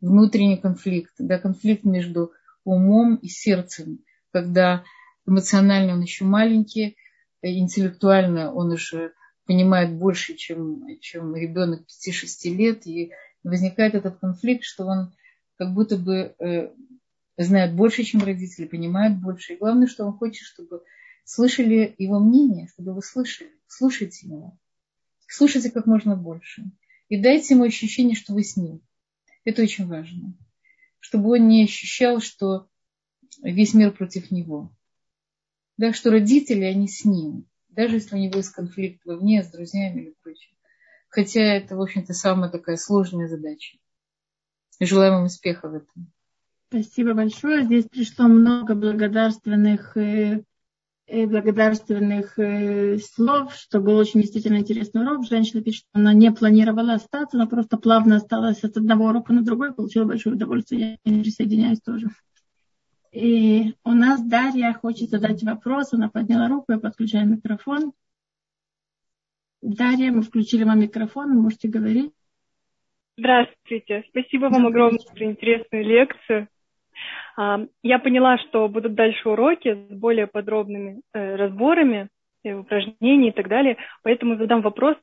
внутренний конфликт, да, конфликт между умом и сердцем, когда эмоционально он еще маленький, интеллектуально он уже понимает больше, чем, чем ребенок 5-6 лет, и возникает этот конфликт, что он как будто бы э, знает больше, чем родители, понимает больше. И главное, что он хочет, чтобы слышали его мнение, чтобы вы слышали, слушайте его. Слушайте как можно больше. И дайте ему ощущение, что вы с ним. Это очень важно. Чтобы он не ощущал, что весь мир против него. Да, что родители, они с ним. Даже если у него есть конфликт вовне с друзьями или прочим. Хотя это, в общем-то, самая такая сложная задача. Желаем вам успеха в этом. Спасибо большое. Здесь пришло много благодарственных э, благодарственных э, слов, что был очень действительно интересный урок. Женщина пишет, что она не планировала остаться, она просто плавно осталась от одного урока на другой, получила большое удовольствие. Я присоединяюсь тоже. И у нас Дарья хочет задать вопрос, она подняла руку, я подключаю микрофон. Дарья, мы включили вам микрофон, вы можете говорить. Здравствуйте. Спасибо вам огромное за интересную лекцию. Я поняла, что будут дальше уроки с более подробными э, разборами упражнений и так далее, поэтому задам вопрос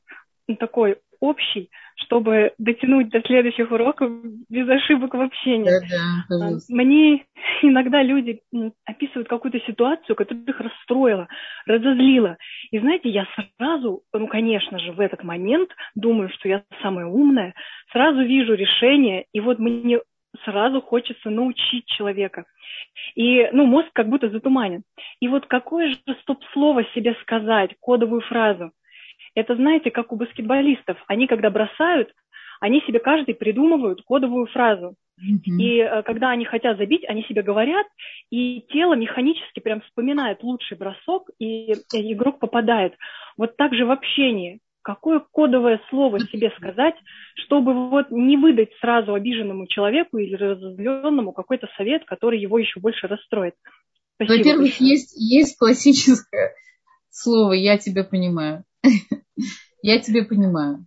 такой общий, чтобы дотянуть до следующих уроков без ошибок в общении. Да, да, Мне иногда люди описывают какую-то ситуацию, которая их расстроила, разозлила. И знаете, я сразу, ну, конечно же, в этот момент думаю, что я самая умная, сразу вижу решение, и вот мне сразу хочется научить человека. И, ну, мозг как будто затуманен. И вот какое же стоп-слово себе сказать, кодовую фразу? Это, знаете, как у баскетболистов. Они, когда бросают, они себе каждый придумывают кодовую фразу. Mm-hmm. И э, когда они хотят забить, они себе говорят, и тело механически прям вспоминает лучший бросок, и, и игрок попадает. Вот так же в общении. Какое кодовое слово себе сказать, чтобы вот не выдать сразу обиженному человеку или разозленному какой-то совет, который его еще больше расстроит. Во-первых, есть, есть классическое слово «я тебя понимаю». Я тебя понимаю.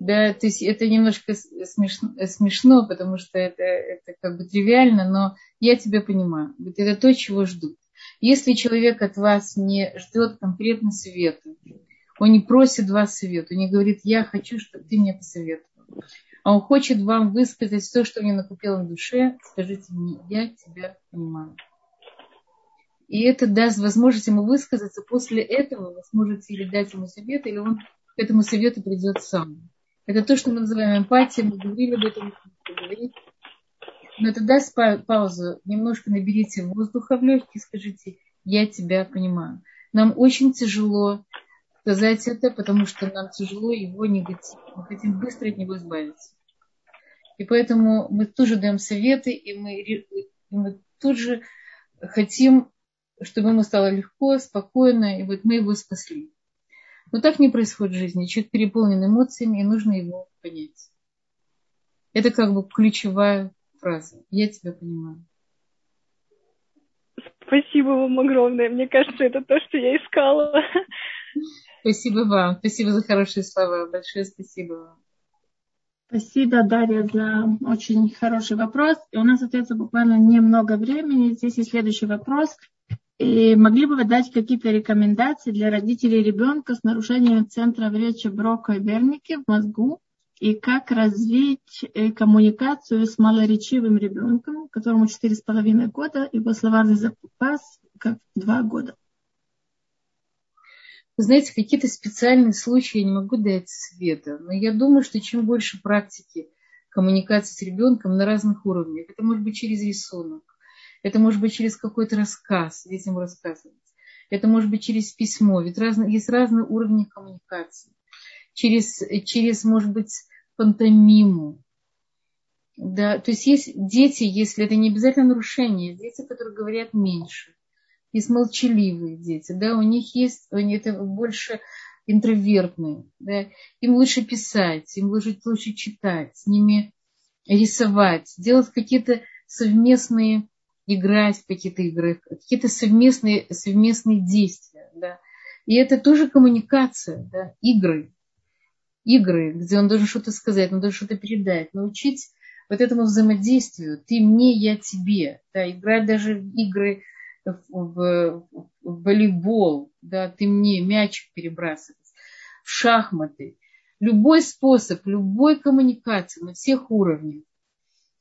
Да, то есть это немножко смешно, смешно потому что это, это как бы тривиально, но я тебя понимаю. Вот это то, чего ждут. Если человек от вас не ждет конкретно совета, он не просит вас совета, он не говорит, я хочу, чтобы ты мне посоветовал. А он хочет вам высказать то, что мне накупило в душе, скажите мне, я тебя понимаю и это даст возможность ему высказаться. После этого вы сможете или дать ему совет, или он к этому совету придет сам. Это то, что мы называем эмпатией, мы говорили об этом. Но это даст паузу, немножко наберите воздуха в легкие, скажите, я тебя понимаю. Нам очень тяжело сказать это, потому что нам тяжело его негатив. Мы хотим быстро от него избавиться. И поэтому мы тоже даем советы, и мы, и мы тут же хотим чтобы ему стало легко, спокойно, и вот мы его спасли. Но так не происходит в жизни. Человек переполнен эмоциями, и нужно его понять. Это как бы ключевая фраза. Я тебя понимаю. Спасибо вам огромное. Мне кажется, это то, что я искала. Спасибо вам. Спасибо за хорошие слова. Большое спасибо вам. Спасибо, Дарья, за очень хороший вопрос. И у нас остается буквально немного времени. Здесь есть следующий вопрос. И могли бы вы дать какие-то рекомендации для родителей ребенка с нарушением центра в речи Брока и Берники в мозгу? И как развить э, коммуникацию с малоречивым ребенком, которому 4,5 года, его словарный запас как 2 года? Вы знаете, какие-то специальные случаи я не могу дать света, но я думаю, что чем больше практики коммуникации с ребенком на разных уровнях, это может быть через рисунок, это может быть через какой-то рассказ, детям рассказывать. Это может быть через письмо. Ведь разные, есть разные уровни коммуникации. Через, через, может быть, пантомиму. Да, то есть есть дети, если это не обязательно нарушение, дети, которые говорят меньше. Есть молчаливые дети, да, у них есть, они это больше интровертные, да, им лучше писать, им лучше, лучше читать, с ними рисовать, делать какие-то совместные играть в какие-то игры, какие-то совместные, совместные действия. Да. И это тоже коммуникация, да, игры. Игры, где он должен что-то сказать, он должен что-то передать, научить вот этому взаимодействию. Ты мне, я тебе. Да, играть даже в игры в, в, волейбол, да, ты мне мячик перебрасывать, в шахматы. Любой способ, любой коммуникации на всех уровнях.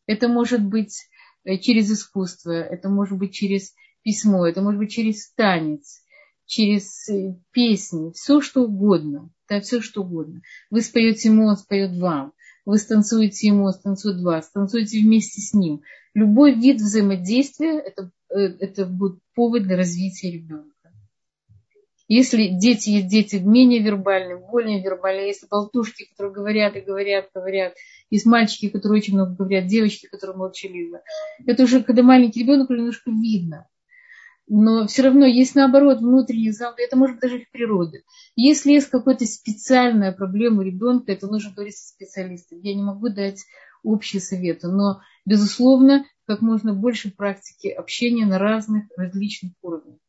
Это может быть э, через искусство, это может быть через письмо, это может быть через танец, через э, песни, все что угодно, да, все что угодно. Вы споете ему, он споет вам. Вы станцуете ему, он станцует вас, станцуете вместе с ним. Любой вид взаимодействия это, это будет повод для развития ребенка. Если дети есть дети менее вербальные, более вербальные, есть болтушки, которые говорят и говорят, говорят, есть мальчики, которые очень много говорят, девочки, которые молчаливы. Это уже, когда маленький ребенок, немножко видно но все равно есть наоборот внутренний замок, это может быть даже их природа. Если есть какая-то специальная проблема ребенка, это нужно говорить со специалистом. Я не могу дать общие советы, но, безусловно, как можно больше практики общения на разных различных уровнях.